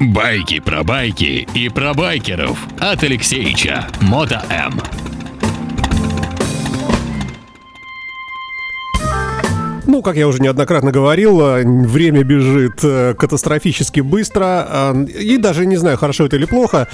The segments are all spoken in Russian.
Байки про байки и про байкеров от Алексеича Мото М. Ну, как я уже неоднократно говорил, э, время бежит э, катастрофически быстро. э, И даже не знаю, хорошо это или плохо.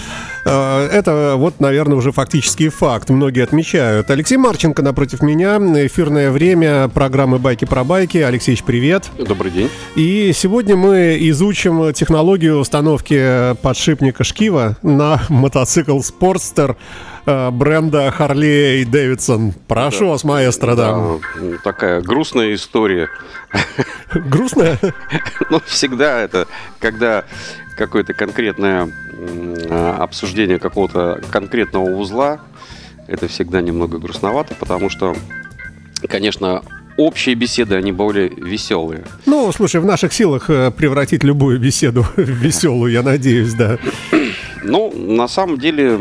Это вот, наверное, уже фактический факт. Многие отмечают. Алексей Марченко напротив меня. Эфирное время программы «Байки про байки». Алексеевич, привет. Добрый день. И сегодня мы изучим технологию установки подшипника Шкива на мотоцикл Спортстер бренда Harley Davidson. Прошу вас, маэстро, да. Да, такая грустная история. Грустно? Ну, всегда это, когда какое-то конкретное обсуждение какого-то конкретного узла, это всегда немного грустновато, потому что, конечно, общие беседы, они более веселые. Ну, слушай, в наших силах э, превратить любую беседу в веселую, я надеюсь, да. Ну, на самом деле,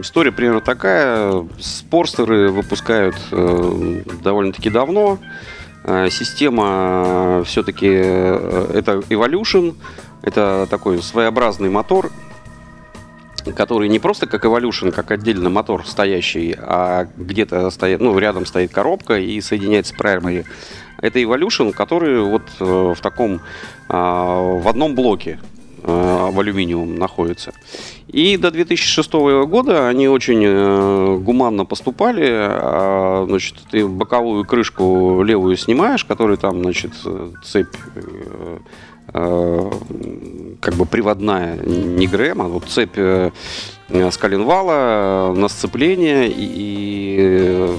история примерно такая. Спорстеры выпускают э, довольно-таки давно. Э, Система все-таки это Evolution. Это такой своеобразный мотор, который не просто как Evolution, как отдельно мотор стоящий, а где-то стоит, ну, рядом стоит коробка и соединяется Primary. Это Evolution, который вот э, в таком, а, в одном блоке э, в алюминиум находится. И до 2006 года они очень э, гуманно поступали. А, Значит, ты боковую крышку левую снимаешь, которая там, значит, э, цепь э, э, как бы приводная, не ГРМ, а вот цепь э, с коленвала э, на сцепление и, э,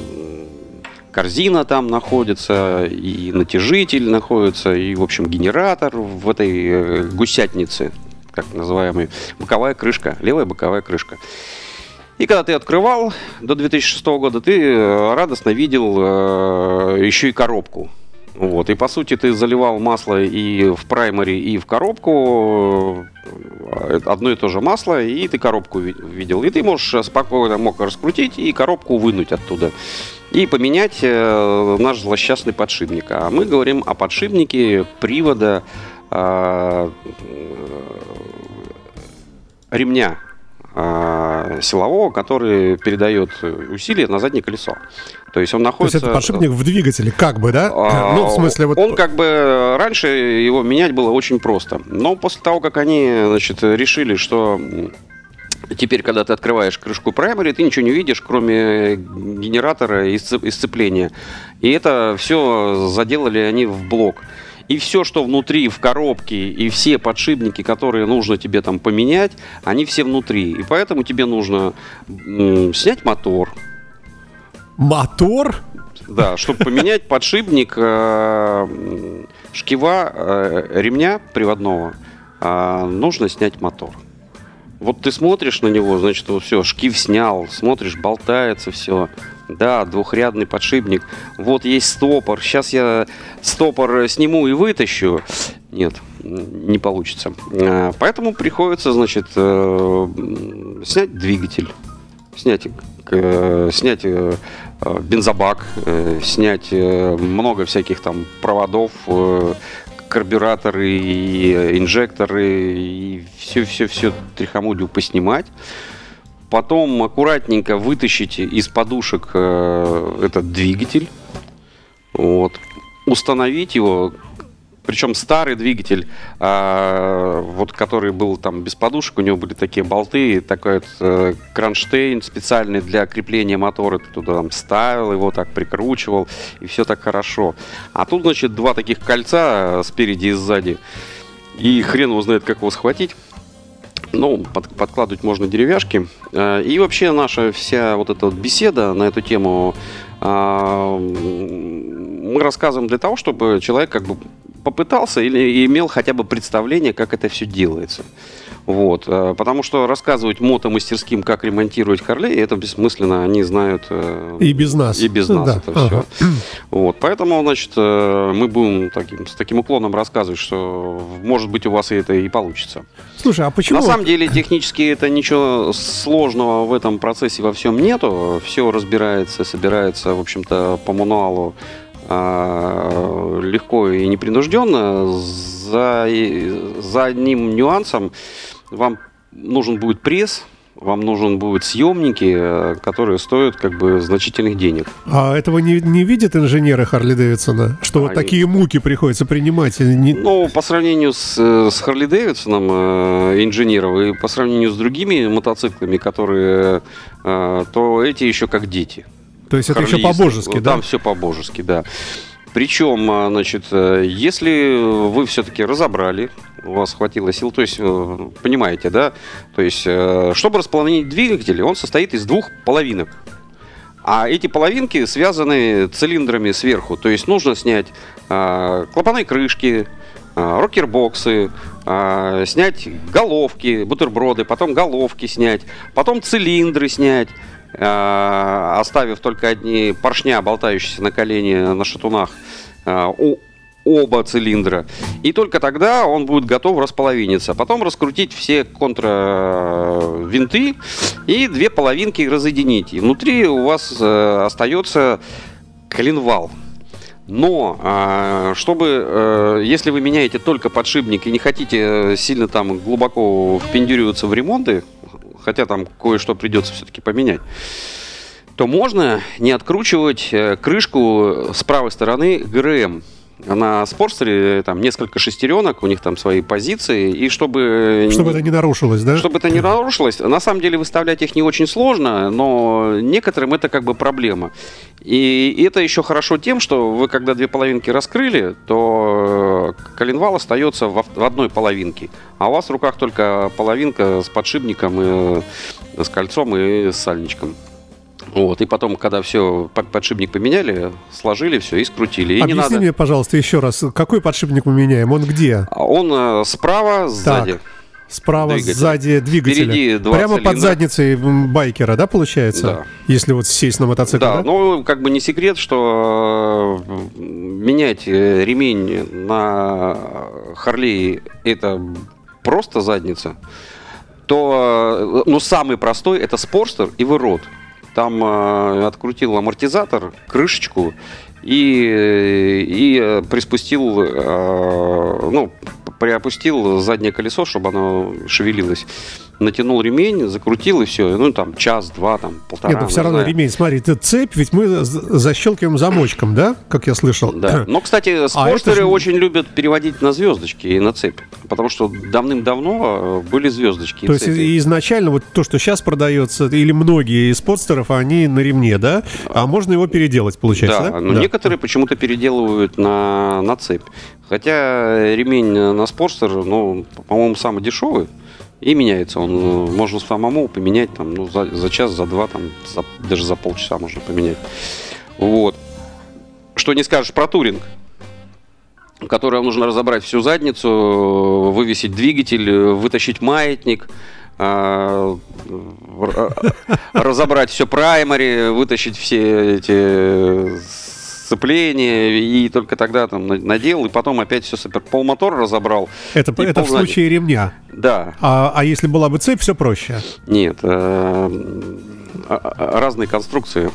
корзина там находится, и натяжитель находится, и, в общем, генератор в этой э, гусятнице, как называемой, боковая крышка, левая боковая крышка. И когда ты открывал до 2006 года, ты э, радостно видел э, еще и коробку. Вот. И по сути ты заливал масло и в праймари, и в коробку. э, Одно и то же масло, и ты коробку ви- видел. И ты можешь спокойно мог раскрутить и коробку вынуть оттуда. И поменять э, наш злосчастный подшипник. А мы говорим о подшипнике привода э, ремня э, силового, который передает усилие на заднее колесо. То есть он То есть находится... это подшипник в двигателе, как бы, да? А, Ну, в смысле, вот... Он как бы раньше его менять было очень просто. Но после того, как они, значит, решили, что теперь, когда ты открываешь крышку Primary, ты ничего не видишь, кроме генератора и сцеп- и сцепления. И это все заделали они в блок. И все, что внутри в коробке, и все подшипники, которые нужно тебе там поменять, они все внутри. И поэтому тебе нужно снять мотор, Мотор? да, чтобы поменять подшипник э, шкива э, ремня приводного, э, нужно снять мотор. Вот ты смотришь на него, значит, вот все, шкив снял, смотришь, болтается все. Да, двухрядный подшипник. Вот есть стопор. Сейчас я стопор сниму и вытащу. Нет, не получится. Э, Поэтому приходится, значит, э, снять двигатель снять, э, снять э, бензобак, снять много всяких там проводов, карбюраторы и инжекторы и все-все-все трихомудию поснимать. Потом аккуратненько вытащите из подушек э, этот двигатель. Вот. Установить его. Причем старый двигатель, а, вот который был там без подушек, у него были такие болты, такой вот, э, кронштейн специальный для крепления мотора. Ты туда там ставил его, так прикручивал, и все так хорошо. А тут, значит, два таких кольца э, спереди и сзади. И хрен его знает, как его схватить. Ну, под- подкладывать можно деревяшки. Э, И вообще наша вся вот эта вот беседа на эту тему а, мы рассказываем для того, чтобы человек как бы попытался или имел хотя бы представление, как это все делается. Вот. э, Потому что рассказывать мотомастерским, как ремонтировать Харлей, это бессмысленно. Они знают... э, И без нас. И без нас Да, это ага. все. Вот. Поэтому, значит, э, мы будем таким, с таким уклоном рассказывать, что может быть у вас и это и получится. Слушай, а почему... На самом деле, технически это ничего сложного в этом процессе во всем нету. Все разбирается, собирается, в общем-то, по мануалу легко и непринужденно. за, за одним нюансом вам нужен будет пресс, вам нужен будут съемники, э, которые стоят как бы значительных денег. А этого не, не видят инженеры Харли Дэвидсона, что вот А, такие муки приходится принимать? и не- Ну, по сравнению с, э, с Харли Дэвидсоном, э, инженеров, и по сравнению с другими мотоциклами, которые, э, то эти еще как дети. То есть это еще Харлеисты. по-божески, да? Там все по-божески, да. Причем, а, значит, э, если вы все-таки разобрали, у вас хватило сил, то есть, э, понимаете, да, то есть, э, чтобы располовинить двигатель, он состоит из двух половинок. А эти половинки связаны цилиндрами сверху. То есть нужно снять а, клапаной крышки, а, рокербоксы, снять головки, бутерброды, потом головки снять, потом цилиндры снять, оставив только одни поршня, болтающиеся на колене на шатунах. а, у- оба цилиндра. И только тогда он будет готов располовиниться. Потом раскрутить все контравинты и две половинки разъединить. И внутри у вас э, остается коленвал. Но, а, чтобы, э, если вы меняете только подшипник и не хотите э, сильно там глубоко впендюриваться в ремонты, хотя там кое-что придется все-таки поменять, то можно не откручивать э, крышку с правой стороны ГРМ. На спорстере там несколько шестеренок, у них там свои позиции, и чтобы... Чтобы это не нарушилось, да? Чтобы это не нарушилось, на самом деле выставлять их не очень сложно, но некоторым это как бы проблема. И это еще хорошо тем, что вы когда две половинки раскрыли, то э, коленвал остается в одной половинке, а у вас в руках только половинка с подшипником, и, э, с кольцом и с сальничком. Вот, и потом, когда все, подшипник поменяли, сложили все и скрутили. И не Объясни надо. мне, пожалуйста, еще раз, какой подшипник мы меняем? Он где? А Он э, справа, сзади. Справа, Двигатель. сзади двигателя. Впереди два Прямо под цилиндра. задницей м, байкера, да, получается? Да. Если вот сесть на мотоцикл, Да, да? ну как бы не секрет, что э, менять э, ремень на Харлей это просто задница, то э, ну, самый простой это спорстер и вырод. Там э, открутил амортизатор, крышечку и, и э, приспустил, э, ну, приопустил заднее колесо, чтобы оно шевелилось. Натянул ремень, закрутил и все. Ну, там час-два, там полтора. Нет, но все не равно знаю. ремень, смотри, это цепь, ведь мы защелкиваем замочком, да, как я слышал? Да. Но, кстати, спортеры ж- очень любят переводить на звездочки и на цепь. Потому что давным-давно э, были звездочки и То есть изначально вот то, что сейчас продается, или многие из подстеров, они на ремне, да? А можно его переделать, получается, да? Да, но некоторые почему-то переделывают на, на цепь. Хотя ремень на спорстер, ну, по-моему, самый дешевый. И меняется он. э, Можно самому поменять там, ну, за, за час, за два, там, за- даже за полчаса можно поменять. Вот. Что не скажешь про туринг, в котором нужно разобрать всю задницу, вывесить двигатель, вытащить маятник, а, р- разобрать все праймари, вытащить все эти сцепления, и только тогда там на- надел, и потом опять все супер. Полмотор разобрал. Это, это в ползади. случае ремня. Да, А, а если была бы цепь, все проще. нет. э, а- а- разные конструкции.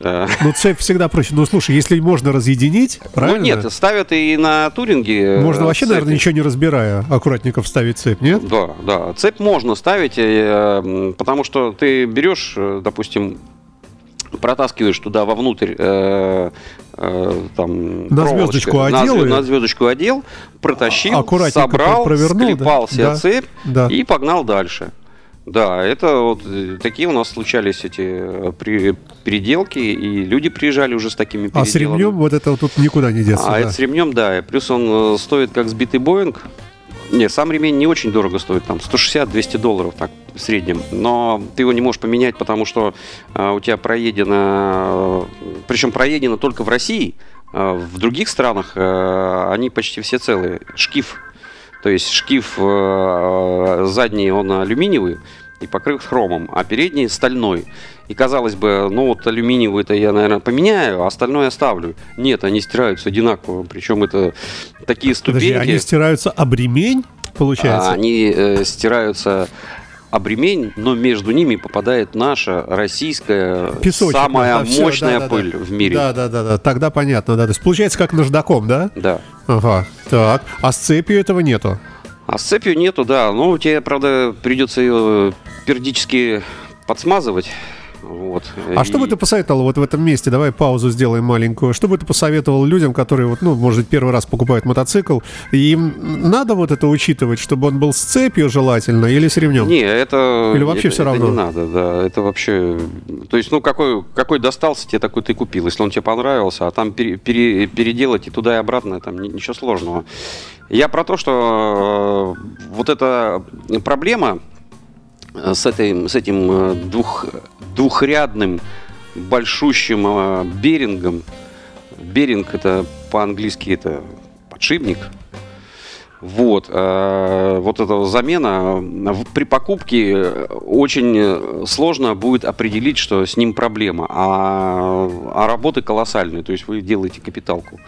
Э, Ну, цепь всегда проще. Ну, слушай, если можно разъединить, правильно? Ну нет, ставят и на туринге. Можно э, вообще, цепи. наверное, ничего не разбирая, аккуратненько вставить цепь, нет? Да, да. Цепь можно ставить, э, потому что ты берешь, допустим, протаскиваешь туда вовнутрь э, э, там На звездочку на, одел и- на звездочку одел, протащил, собрал, про- провернул, да? склепал себе Да. цепь Да. и погнал дальше. Да, это вот э, такие у нас случались эти э, при- переделки, и люди приезжали уже с такими А с ремнем вот это вот тут никуда не деться. А да. это с ремнем, да. Плюс он э, стоит как сбитый Боинг. Не, сам ремень не очень дорого стоит, там 160-200 долларов так в среднем. Но ты его не можешь поменять, потому что э, у тебя проедено, причем проедено только в России, э, в других странах э, они почти все целые. Шкив, то есть шкив э, задний он алюминиевый и покрыт хромом, а передний стальной. И казалось бы, ну вот алюминиевый-то я, наверное, поменяю, а остальное оставлю. Нет, они стираются одинаково. Причем это такие Подожди, ступеньки. они стираются об ремень, получается? а, они э, стираются об ремень, но между ними попадает наша российская Песочек, самая да, мощная да, да, да. пыль в мире. Да, да, да, да. Тогда понятно, да. То есть получается как наждаком, да? Да. Ага. Так. А с цепью этого нету. А с цепью нету, да. Ну, тебе, правда, придется ее периодически подсмазывать. Вот. А И- что бы ты посоветовал вот в этом месте? Давай паузу сделаем маленькую. Что бы ты посоветовал людям, которые, вот, ну, может быть, первый раз покупают мотоцикл, и им надо вот это учитывать, чтобы он был с цепью желательно или с ремнем? Не, это... Или вообще это- это равно? не надо, да. Это вообще... То есть, ну, какой, какой достался тебе, такой ты купил. Если он тебе понравился, а там пере- пере- переделать и туда и обратно, там ни- ничего сложного. Я про то, что э, вот эта проблема с, этой, с этим э, двух, двухрядным большущим э, берингом. Беринг это по-английски это подшипник. Вот, э, вот эта замена при покупке очень сложно будет определить, что с ним проблема, а, а работы колоссальные, то есть вы делаете капиталку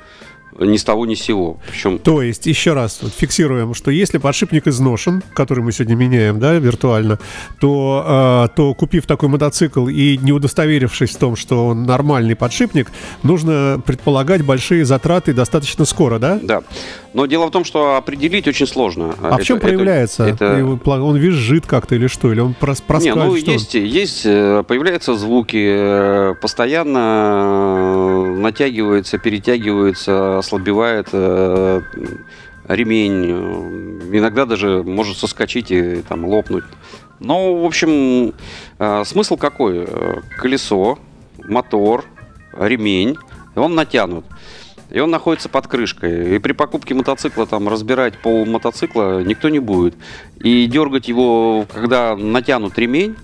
ни с того ни с сего. Причем То есть, еще раз вот фиксируем, что если подшипник изношен, который мы сегодня меняем, да, виртуально, то, э, то купив такой мотоцикл и не удостоверившись в том, что он нормальный подшипник, нужно предполагать большие затраты достаточно скоро, да? Да. Но дело в том, что определить очень сложно. А в чем проявляется? Это, пла- Он визжит как-то или что? Или он прос- Не, проскальзывает? ну Что есть, есть, э, появляются звуки, э, постоянно э, натягивается, перетягивается, ослабевает э, ремень, э, иногда даже может соскочить и там лопнуть. Ну, в общем, э, смысл какой? Колесо, мотор, ремень, он натянут. И он находится под крышкой. И при покупке мотоцикла там разбирать пол мотоцикла никто не будет. И дергать его, когда натянут ремень,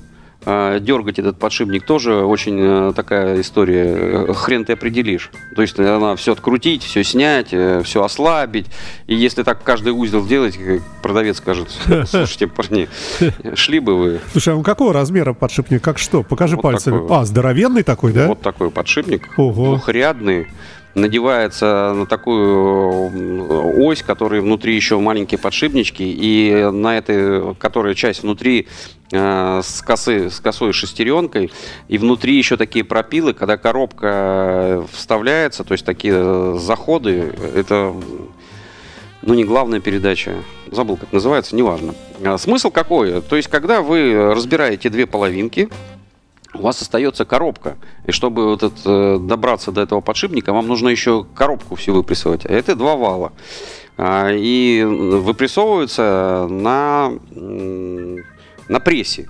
дергать этот подшипник тоже очень э, такая история. Э, Хрен ты определишь. То есть она все открутить, все снять, все ослабить. И если так каждый узел сделать, как продавец скажет, слушайте, парни, шли бы вы. Слушай, а он какого размера подшипник? Как что? Покажи Вот пальцами. такой. А, здоровенный такой, да? Вот такой подшипник, Ого. двухрядный, надевается на такую ось, которая внутри еще маленькие подшипнички, и на этой, которая часть внутри э, с, косы, с косой шестеренкой, и внутри еще такие пропилы, когда коробка э, вставляется, то есть такие э, заходы, это ну, не главная передача, забыл, как называется, неважно. А Смысл какой? То есть, когда вы разбираете две половинки, у вас остается коробка. И чтобы вот это, э, добраться до этого подшипника, вам нужно еще коробку всю выпрессовать. А это два вала. А, И выпрессовываются на, на прессе.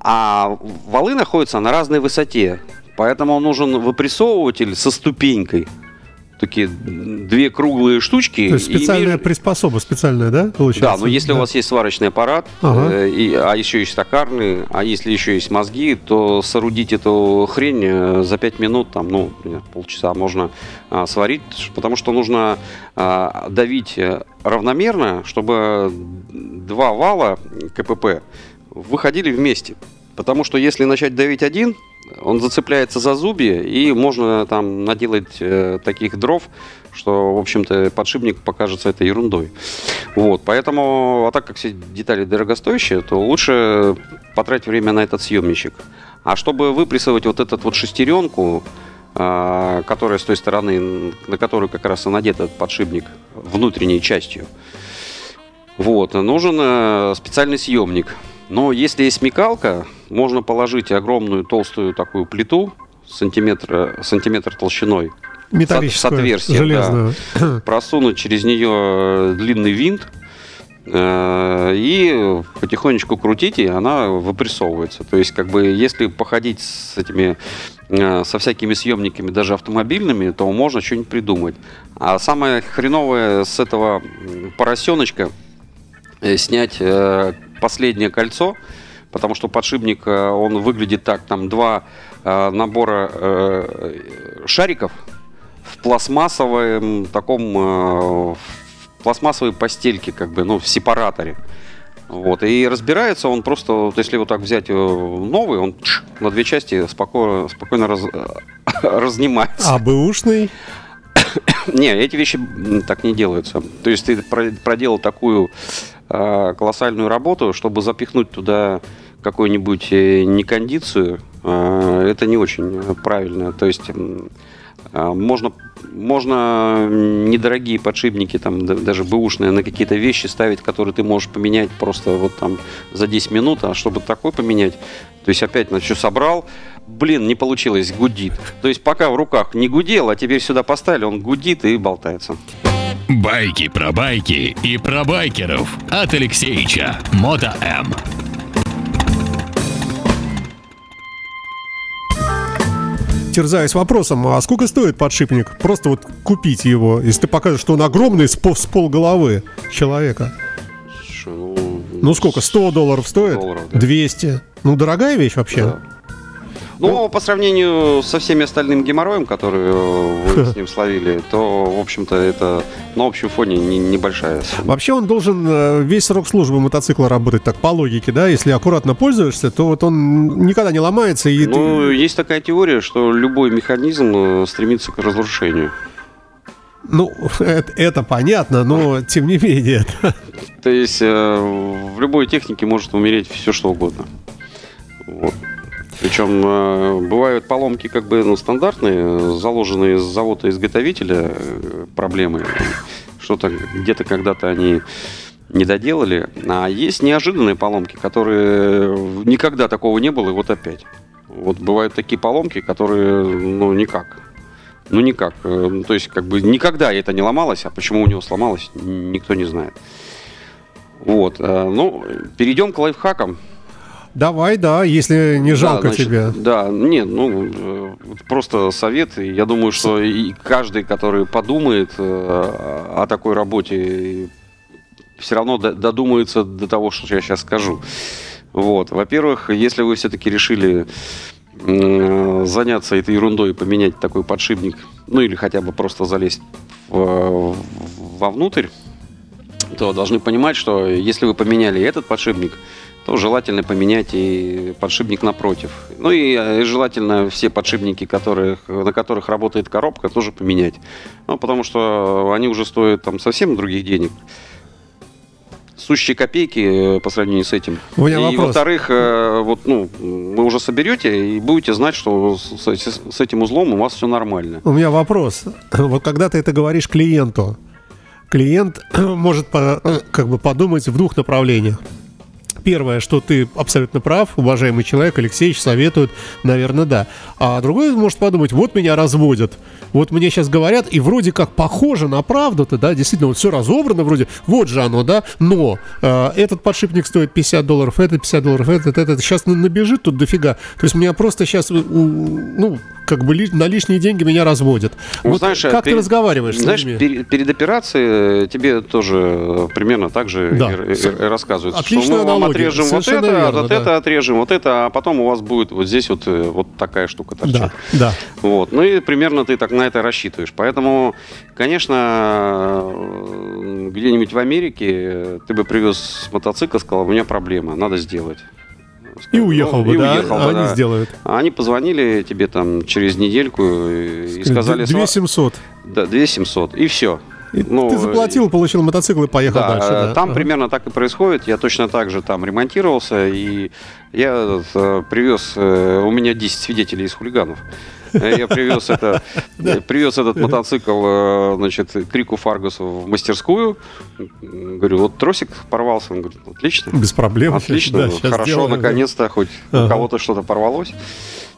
А валы находятся на разной высоте. Поэтому нужен выпрессовыватель со ступенькой. Такие две круглые штучки. То есть специальная между- приспособа, специальная, да, получается? да, но если у вас есть сварочный аппарат, Ага. э, и, а еще есть токарный, а если еще есть мозги, то соорудить эту хрень э, за 5 минут, там, ну, э, полчаса можно а, сварить, потому что нужно а, давить э, равномерно, чтобы два вала КПП выходили вместе. Потому что если начать давить один, он зацепляется за зубья, и можно там наделать э, таких дров, что, в общем-то, подшипник покажется это ерундой. Вот, поэтому, а так как все детали дорогостоящие, то лучше потратить время на этот съемничек. А чтобы выпрессовать вот этот вот шестеренку, а, которая с той стороны, на которую как раз и надет этот подшипник внутренней частью, вот, нужен э, специальный съемник. Но если есть смекалка, можно положить огромную толстую такую плиту, сантиметр, сантиметр толщиной, Металлическую, с отверстием, железную. просунуть через нее длинный винт э, и потихонечку крутить, и она выпрессовывается. То есть, как бы, если походить с этими, э, со всякими съемниками, даже автомобильными, то можно что-нибудь придумать. А самое хреновое с этого поросеночка э, снять э, последнее кольцо, потому что подшипник, э, он выглядит так, там два э, набора э, шариков в пластмассовом таком в пластмассовой постельке, как бы, ну, в сепараторе. Вот. И разбирается он просто, вот если вот так взять новый, он чш, на две части спокойно, спокойно раз- разнимается. А бэушный? Не, эти вещи так не делаются. То есть ты про- проделал такую колоссальную работу, чтобы запихнуть туда какую-нибудь э, некондицию, э, это не очень правильно. То есть э, можно, можно недорогие подшипники, там, даже бэушные, на какие-то вещи ставить, которые ты можешь поменять просто вот там за 10 минут, а чтобы такой поменять, то есть опять на все собрал, блин, не получилось, гудит. То есть пока в руках не гудел, а теперь сюда поставили, он гудит и болтается. Байки про байки и про байкеров от Алексеича. Мото М. Терзаюсь вопросом, а сколько стоит подшипник? Просто вот купить его, если ты покажешь, что он огромный, с, пол, с полголовы человека. Слушай, ну, Ну сколько, 100 долларов стоит? долларов, да. 200. Ну, дорогая вещь вообще. Да. Ну, по сравнению со всеми остальным геморроем, который э, вы с ним словили, то, в общем-то, это на общем фоне не- небольшая сумма. Вообще он должен э, весь срок службы мотоцикла работать так по логике, да? Если аккуратно пользуешься, то вот он никогда не ломается и Ну, ты... есть такая теория, что любой механизм э, стремится к разрушению. Ну, это, это понятно, но тем не менее. То есть э, в любой технике может умереть все что угодно. Вот. Причем э, бывают поломки как бы ну, стандартные, заложенные с завода-изготовителя э, проблемы. Что-то где-то когда-то они не доделали. А есть неожиданные поломки, которые э, никогда такого не было, и вот опять. Вот бывают такие поломки, которые, ну, никак. Ну, никак. Ну, То есть, как бы никогда это не ломалось, а почему у него сломалось, никто не знает. Вот. Ну, перейдем к лайфхакам. Давай, да, если не жалко Да, значит, тебе. Да, нет, ну, э, просто совет. Я думаю, что и каждый, который подумает э, о такой работе, все равно до- додумается до того, что я сейчас скажу. Вот. Во-первых, если вы все-таки решили заняться этой ерундой и поменять такой подшипник, ну или хотя бы просто залезть в- вовнутрь, то должны понимать, что если вы поменяли этот подшипник, то желательно поменять и подшипник напротив. Ну и э, желательно все подшипники, которых, на которых работает коробка, тоже поменять. Ну, потому что они уже стоят там совсем других денег. Сущие копейки э, по сравнению с этим. У меня и вопрос. во-вторых, э, вот, ну, вы уже соберете и будете знать, что с, этим узлом у вас все нормально. У меня вопрос. Вот когда ты это говоришь клиенту, клиент может как бы подумать в двух направлениях. Первое, что ты абсолютно прав, уважаемый человек, Алексеевич советует, наверное, да. А другой может подумать, вот меня разводят, вот мне сейчас говорят, и вроде как похоже на правду-то, да, действительно, вот все разобрано вроде, вот же оно, да, но э, этот подшипник стоит 50 долларов, этот 50 долларов, этот, этот, сейчас набежит тут дофига. То есть меня просто сейчас, ну, как бы ли- на лишние деньги меня разводят. Ну, Вот знаешь, как ты перед- разговариваешь Знаешь, с людьми? пере- перед операцией тебе тоже э, примерно так же Да. и, и- и рассказывают, что Отличная мы вам отрежем вот это, верно, вот да. это отрежем, вот это, а потом у вас будет вот здесь вот, э, вот такая штука торчать. Да, да. Вот. Ну и примерно ты так на это рассчитываешь. Поэтому, конечно, э, где-нибудь в Америке э, ты бы привез мотоцикл, сказал, у меня проблема, надо сделать. И уехал ну, бы, и да, уехал бы, а они да. сделают. А Они позвонили тебе там через недельку и, и сказали... сва- 2700. Да, 2700. И все. И ты заплатил, получил мотоцикл и поехал Да, дальше. Да. там Ага. примерно так и происходит. Я точно так же там ремонтировался, и я э, привез, э, у меня 10 свидетелей из хулиганов. Э, Я привез это, привез этот мотоцикл, значит, к Рику Фаргусу в мастерскую. Говорю, вот тросик порвался. Он говорит, отлично. Без проблем. Отлично, Да, хорошо, наконец-то хоть у кого-то что-то порвалось.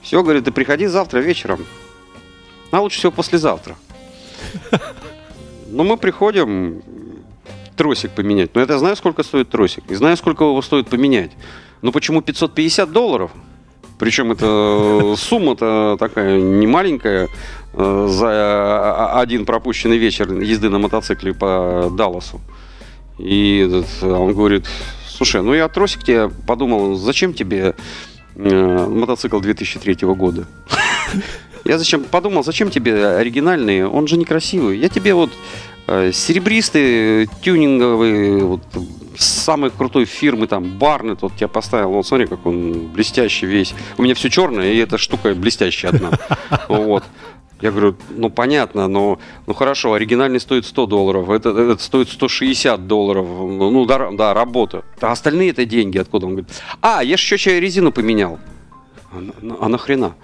Все, говорит, ты приходи завтра вечером. А лучше всего послезавтра. Ну, мы приходим, тросик поменять. Но я знаю, сколько стоит тросик. И знаю, сколько его стоит поменять. Но почему 550 долларов? Причем это сумма-то такая не маленькая э, за один пропущенный вечер езды на мотоцикле по Далласу. И он говорит, слушай, ну я тросик тебе подумал, зачем тебе э, мотоцикл 2003 года? Я зачем подумал, зачем тебе оригинальный? Он же некрасивый. Я тебе вот э, серебристый, тюнинговый, вот, самой крутой фирмы, там, Барнет, вот тебя поставил, вот смотри, как он блестящий весь. У меня все черное, и эта штука блестящая одна. Вот. Я говорю, ну понятно, но ну хорошо, оригинальный стоит 100 долларов, это, это стоит 160 долларов, ну, ну да, да, работа. А остальные это деньги откуда? Он говорит, а, я же еще резину поменял. А, на- а нахрена?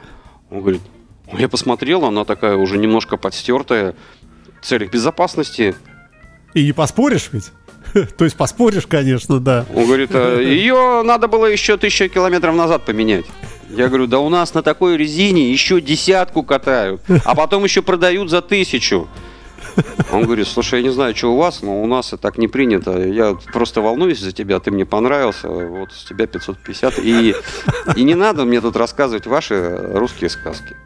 Он говорит, «Ну, я посмотрел, она такая уже немножко подстертая. В целях безопасности. И не поспоришь ведь? То есть поспоришь, конечно, да. Он говорит, «А ее надо было еще тысячу километров назад поменять. Я говорю, да у нас на такой резине еще десятку катают, а потом еще продают за тысячу. Он говорит, слушай, я не знаю, что у вас, но у нас это так не принято. Я просто волнуюсь за тебя, ты мне понравился, вот с тебя 550. И, и не надо мне тут рассказывать ваши русские сказки.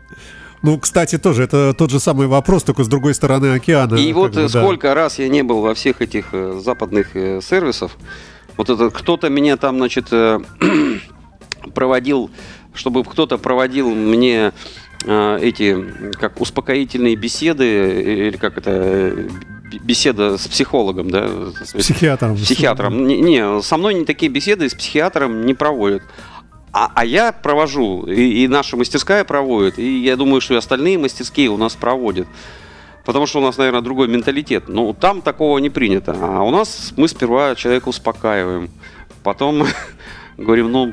Ну, кстати, тоже это тот же самый вопрос, только с другой стороны океана. И вот бы, э, да. сколько раз я не был во всех этих э, западных э, сервисов, вот это кто-то меня там, значит, э, проводил, чтобы кто-то проводил мне эти, м, как успокоительные беседы, э, или как это, э, беседа с психологом, да? С психиатром. С психиатром. Не, не, со мной не такие беседы с психиатром не проводят. А, а я провожу, и, и наша мастерская проводит, и я думаю, что и остальные мастерские у нас проводят. Потому что у нас, наверное, другой менталитет. Но там такого не принято. А у нас мы сперва человека успокаиваем. Потом говорим, ну,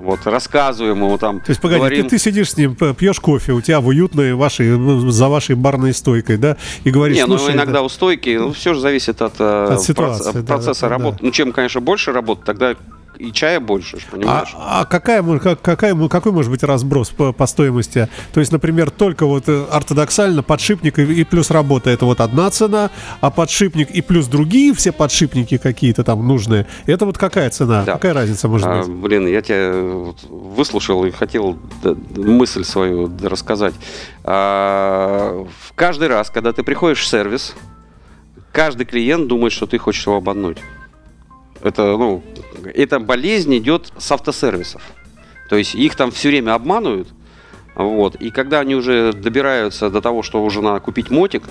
вот, рассказываем ему там. То есть, погоди, говорим, ты, ты сидишь с ним, пьешь кофе, у тебя в уютной вашей, за вашей барной стойкой, да, и говоришь, Не, ну «Слушай, иногда это- у стойки, ну, все же зависит от, э, От ситуации, проц- да, процесса да, да. работы. Ну, чем, конечно, больше работы, тогда и чая больше, ж, А, понимаешь? а какая, как- какая, какой может быть разброс по, по стоимости? То есть, например, только вот э, ортодоксально подшипник и, и плюс работа это вот одна цена, а подшипник и плюс другие все подшипники какие-то там нужные, это вот какая цена? Да. Какая разница может А, быть? блин, я тебя выслушал и хотел мысль свою рассказать. А, каждый раз, когда ты приходишь в сервис, каждый клиент думает, что ты хочешь его обмануть. Это, ну, эта болезнь идет с автосервисов. То есть их там все время обманывают. Вот. И когда они уже добираются до того, что уже надо купить мотик,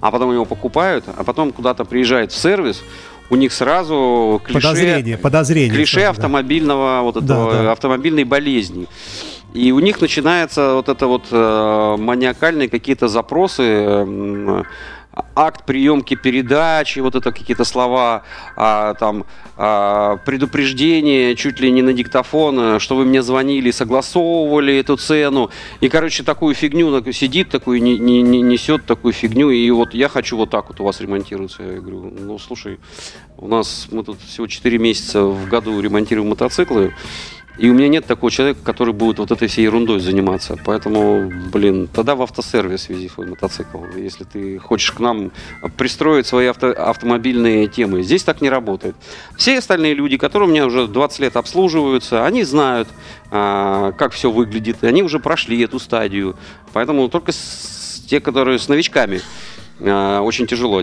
а потом его покупают, а потом куда-то приезжает в сервис, у них сразу клише, Подозрение, подозрение. клише сразу, да. автомобильного вот этого Да, да. автомобильной болезни. И у них начинается вот это вот э, маниакальные какие-то запросы, м, акт приемки передачи, вот это какие-то слова, а, там а, предупреждение чуть ли не на диктофон, э, что вы мне звонили, согласовывали эту цену. И, короче, такую фигню так сидит, такую не, не- не несет такую фигню. И вот я хочу вот так вот у вас ремонтируется. Я говорю, ну слушай, у нас мы тут всего 4 месяца в году ремонтируем мотоциклы. И у меня нет такого человека, который будет вот этой всей ерундой заниматься. Поэтому, блин, тогда в автосервис вези свой мотоцикл, если ты хочешь к нам пристроить свои авто- автомобильные темы. Здесь так не работает. Все остальные люди, которые у меня уже 20 лет обслуживаются, они знают, а, как все выглядит. Они уже прошли эту стадию. Поэтому только с- те, которые с новичками, а, очень тяжело.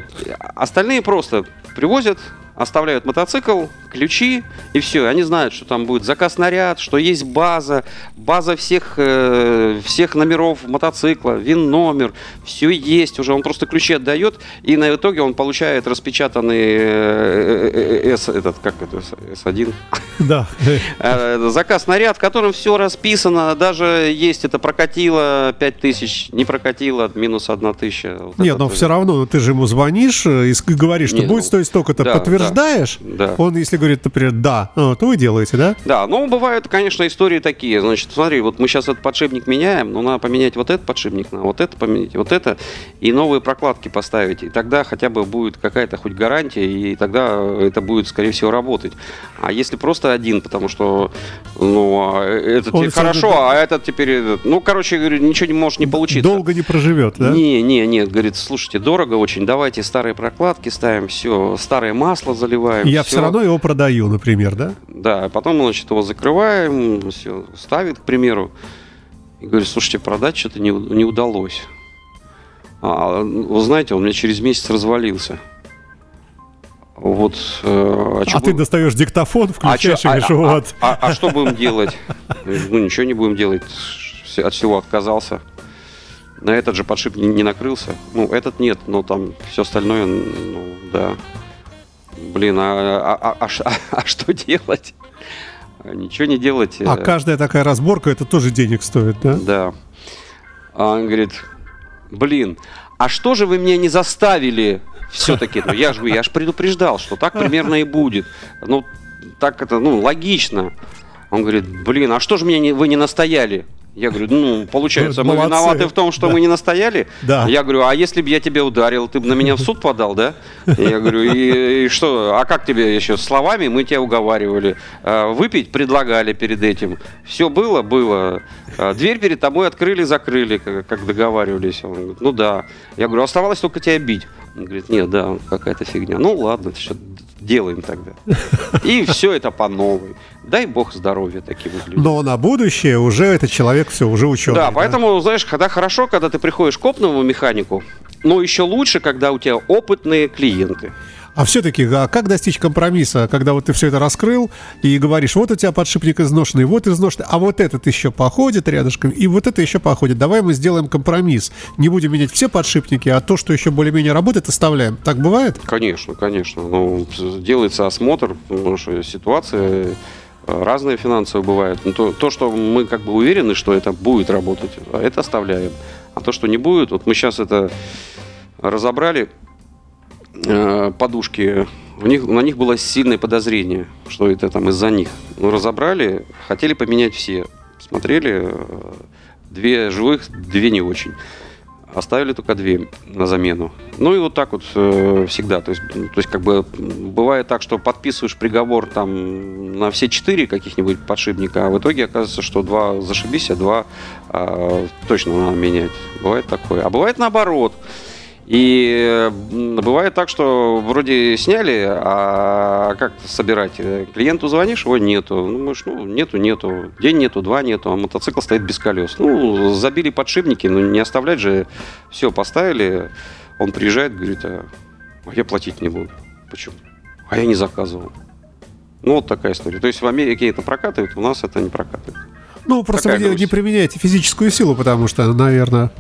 Остальные просто привозят, оставляют мотоцикл, ключи и все. Они знают, что там будет заказ наряд, что есть база, база всех, э, всех номеров мотоцикла, вин номер, все есть уже. Он просто ключи отдает, и на итоге он получает распечатанный э, э, э, S, этот, как это, S1, Да. Э, заказ наряд, в котором все расписано, даже есть это прокатило 5000, не прокатило, минус 1000. Вот Нет, но все равно ты же ему звонишь э, и говоришь, что будет ну, стоить столько-то, да, подтверждаешь? да. Он, если говорит, например, да, а, то вы делаете, да? Да, ну бывают, конечно, истории такие. Значит, смотри, вот мы сейчас этот подшипник меняем, но надо поменять вот этот подшипник, на вот это поменять, вот это, и новые прокладки поставить. И тогда хотя бы будет какая-то хоть гарантия, и тогда это будет, скорее всего, работать. А если просто один, потому что, ну, а этот Он хорошо, равно- а этот теперь, ну, короче, говорю, ничего не может не получиться. Долго не проживет, да? Не, не, нет, говорит, слушайте, дорого очень, давайте старые прокладки ставим, все, старое масло заливаем. Я всё. все равно его продаю, например, да? Да, а потом, значит, его закрываем, все, ставит, к примеру, и говорит, слушайте, продать что-то не, не удалось. А, вы знаете, он у меня через месяц развалился. Вот, э, чё а ты будем- достаешь диктофон, а включаешь чё- и а- говоришь, а- вот. а- а что будем делать? Ну, ничего не будем делать. Все- От всего отказался. На этот же подшипник не, не накрылся. Ну, этот нет, но там все остальное, ну, да. Блин, а, а, а, а а что делать? Ничего не делать. А э, каждая такая разборка, это тоже денег стоит, да? Да. А он говорит, блин, а что же вы меня не заставили все-таки? Ну, я же я ж предупреждал, что так примерно и будет. Ну, так это, ну, логично. Он говорит, блин, а что же меня не, вы не настояли? Я говорю, ну, получается, мы Молодцы. виноваты в том, что Да. мы не настояли. Да. Я говорю, а если бы я тебя ударил, ты бы на меня в суд подал, да? Я говорю, и, и что, а как тебе еще словами мы тебя уговаривали? А, Выпить предлагали перед этим. Все было, было. А, Дверь перед тобой открыли, закрыли, как договаривались. Он говорит, ну да. Я говорю, оставалось только тебя бить. Он говорит, нет, да, какая-то фигня. Ну ладно, что делаем тогда. И все это по новой. Дай бог здоровья таким вот людям. Но на будущее уже этот человек все, уже ученый. Да, поэтому, знаешь, когда хорошо, когда ты приходишь к опытному механику, но еще лучше, когда у тебя опытные клиенты. А все-таки, а как достичь компромисса, когда вот ты все это раскрыл и говоришь, вот у тебя подшипник изношенный, вот изношенный, а вот этот еще походит рядышком, и вот это еще походит. Давай мы сделаем компромисс. Не будем менять все подшипники, а то, что еще более-менее работает, оставляем. Так бывает? Конечно, конечно. Ну, делается осмотр, потому что ситуации э, разные финансовые бывают. Но то, то, что мы как бы уверены, что это будет работать, а это оставляем. А то, что не будет, вот мы сейчас это разобрали, э, подушки, у них, на них было сильное подозрение, что это там из-за них. Ну, разобрали, хотели поменять все. Смотрели, э, две живых, две не очень. Оставили только две на замену. Ну и вот так вот э, всегда. То есть, м, то есть, как бы бывает так, что подписываешь приговор там на все четыре каких-нибудь подшипника, а в итоге оказывается, что два зашибись, а два а, точно надо менять. Бывает такое. А бывает наоборот. И бывает так, что вроде сняли, а как собирать? Э, Клиенту звонишь, его нету. Ну, думаешь, ну, нету, нету. День нету, два нету, а мотоцикл стоит без колес. Ну, забили подшипники, ну, не оставлять же. Все, поставили. Он приезжает, говорит, а я платить не буду. Почему? А я не заказывал. Ну, вот такая история. То есть в Америке это прокатывает, у нас это не прокатывает. Ну, просто Такая вы не, грусть. не применяете физическую силу, потому что, наверное,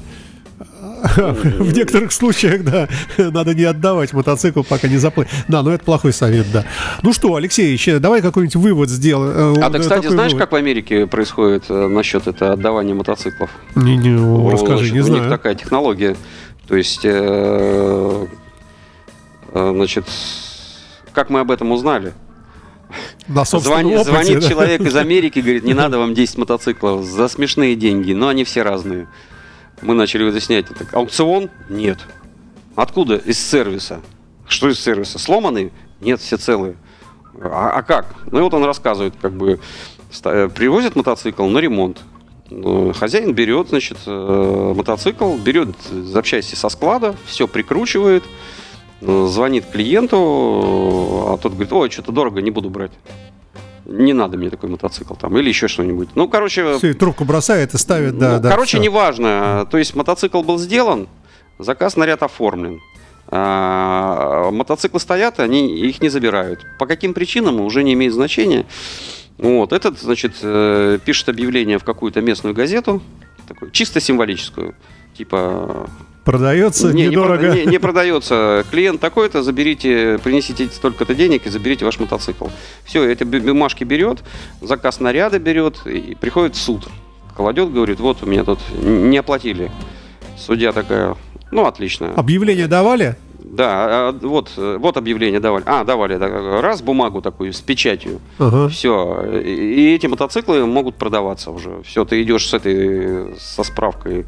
в некоторых случаях, да, надо не отдавать мотоцикл, пока не заплатит. Да, но это плохой совет, да. Ну что, Алексеевич, давай какой-нибудь вывод сделаем. А ты, кстати, знаешь, как в Америке происходит э, насчет это отдавания мотоциклов? Не, не, Ну, расскажи, не у них знаю. такая технология. То есть, э, э, значит, как мы об этом узнали? На Звони- опыте, звонит да? человек из Америки, говорит, не надо вам 10 мотоциклов за смешные деньги, но они все разные. Мы начали выяснять, это аукцион? Нет. Откуда? Из сервиса. Что из сервиса? Сломанные? Нет, все целые. А, а как? Ну и вот он рассказывает, как бы э, привозят мотоцикл на ремонт. Ну, Хозяин берет, значит, э, мотоцикл, берет запчасти со склада, все прикручивает, э, звонит клиенту, а тот говорит, ой, что-то дорого, не буду брать. Не надо мне такой мотоцикл там, или еще что-нибудь. Ну, короче, Всё, и трубку бросает и ставит, да, ну, да. короче, всё. неважно. То есть мотоцикл был сделан, заказ наряд оформлен. А, мотоциклы стоят, они их не забирают. По каким причинам уже не имеет значения. Вот этот, значит, э, пишет объявление в какую-то местную газету, такую, чисто символическую, типа Продается не, не недорого. прода- не- не продается. Клиент такой-то, заберите, принесите столько-то денег и заберите ваш мотоцикл. Все, эти бумажки берет, заказ наряда берет и приходит в суд. Кладет, говорит, вот у меня тут не оплатили. Судья такая, ну отлично. Объявление давали? Да, а, вот, э, вот объявление давали. А, давали, да, раз бумагу такую с печатью. Ага. Все. И эти мотоциклы могут продаваться уже. Все, ты идешь с этой, со справкой.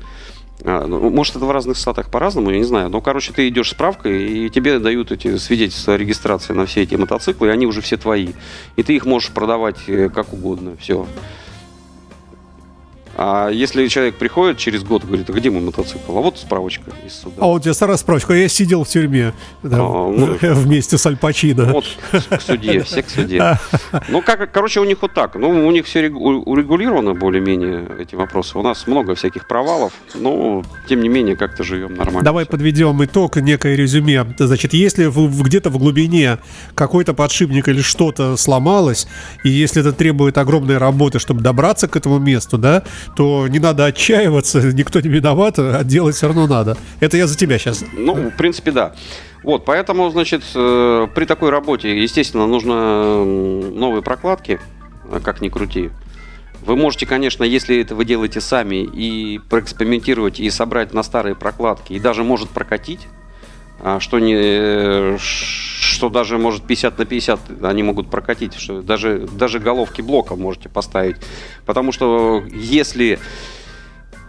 А, ну, Может, это в разных штатах по-разному, я не знаю. Но, короче, ты идешь справкой, и тебе дают эти свидетельства о регистрации на все эти мотоциклы, и они уже все твои. И ты их можешь продавать э, как угодно. Все. А если человек приходит через год, говорит, а где мой мотоцикл? А вот справочка из суда. А вот у тебя старая справочка, я сидел в тюрьме да, А, ну. вместе с Аль Пачино. Вот к суде, все к суде. Ну, как, короче, у них вот так. Ну, у них все регу- урегулировано более-менее эти вопросы. У нас много всяких провалов, но, тем не менее, как-то живем нормально. Давай Всё. подведем итог, некое резюме. Значит, если где-то в глубине какой-то подшипник или что-то сломалось, и если это требует огромной работы, чтобы добраться к этому месту, да, то не надо отчаиваться, никто не виноват, а делать все равно надо. Это я за тебя сейчас. Ну, в принципе, да. Вот, поэтому, значит, э, при такой работе, естественно, нужно новые прокладки, а как ни крути. Вы можете, конечно, если это вы делаете сами, и проэкспериментировать, и собрать на старые прокладки, и даже может прокатить, что, не, э, что даже может 50 на 50 они могут прокатить, что даже, даже головки блока можете поставить. Потому что если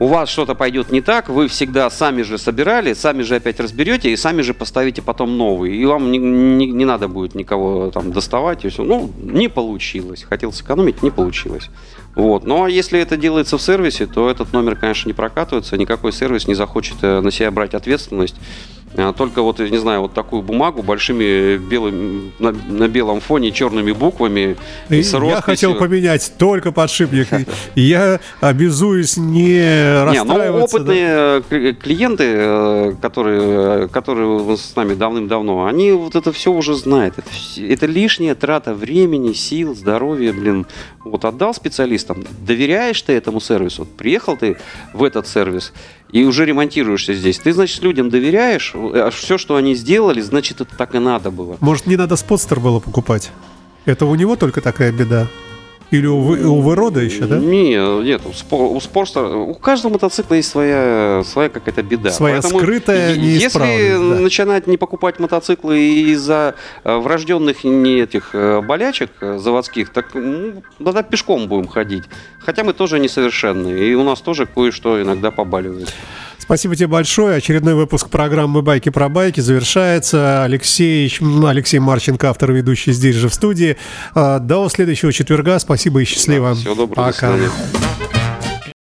у вас что-то пойдет не так, вы всегда сами же собирали, сами же опять разберете и сами же поставите потом новый. И вам не, не- не надо будет никого там доставать. И все. Ну, не получилось. Хотел сэкономить, не получилось. Вот. Ну, а если это делается в сервисе, то этот номер, конечно, не прокатывается. Никакой сервис не захочет э, на себя брать ответственность. А, Только вот, не знаю, вот такую бумагу большими белыми, на, на белом фоне черными буквами. и с я хотел поменять только подшипник. И Я обязуюсь не расстраиваться. опытные кли- клиенты, которые, которые с нами давным-давно, они вот это все уже знают. Это, лишняя трата времени, сил, здоровья, блин. Вот отдал специалистам, доверяешь ты этому сервису, приехал ты в этот сервис и уже ремонтируешься здесь. Ты, значит, людям доверяешь, все, что они сделали, значит, это так и надо было. Может, не надо спотстер было покупать? Это у него только такая беда? Или у, вы- у Вырода еще, да? Не, нет, у, спор, у Спорстера, у каждого мотоцикла есть своя, своя какая-то беда. Своя скрытая е- неисправность, Если да. начинать не покупать мотоциклы из-за э, врожденных не этих э, болячек э, заводских, так ну, тогда пешком будем ходить. Хотя мы тоже несовершенные, и у нас тоже кое-что иногда побаливает. Спасибо тебе большое. Очередной выпуск программы «Байки про байки» завершается. Алексей, Алексей Марченко, автор и ведущий здесь же в студии. А, До следующего четверга. Спасибо и счастливо. Да, всего доброго, до Пока. свидания.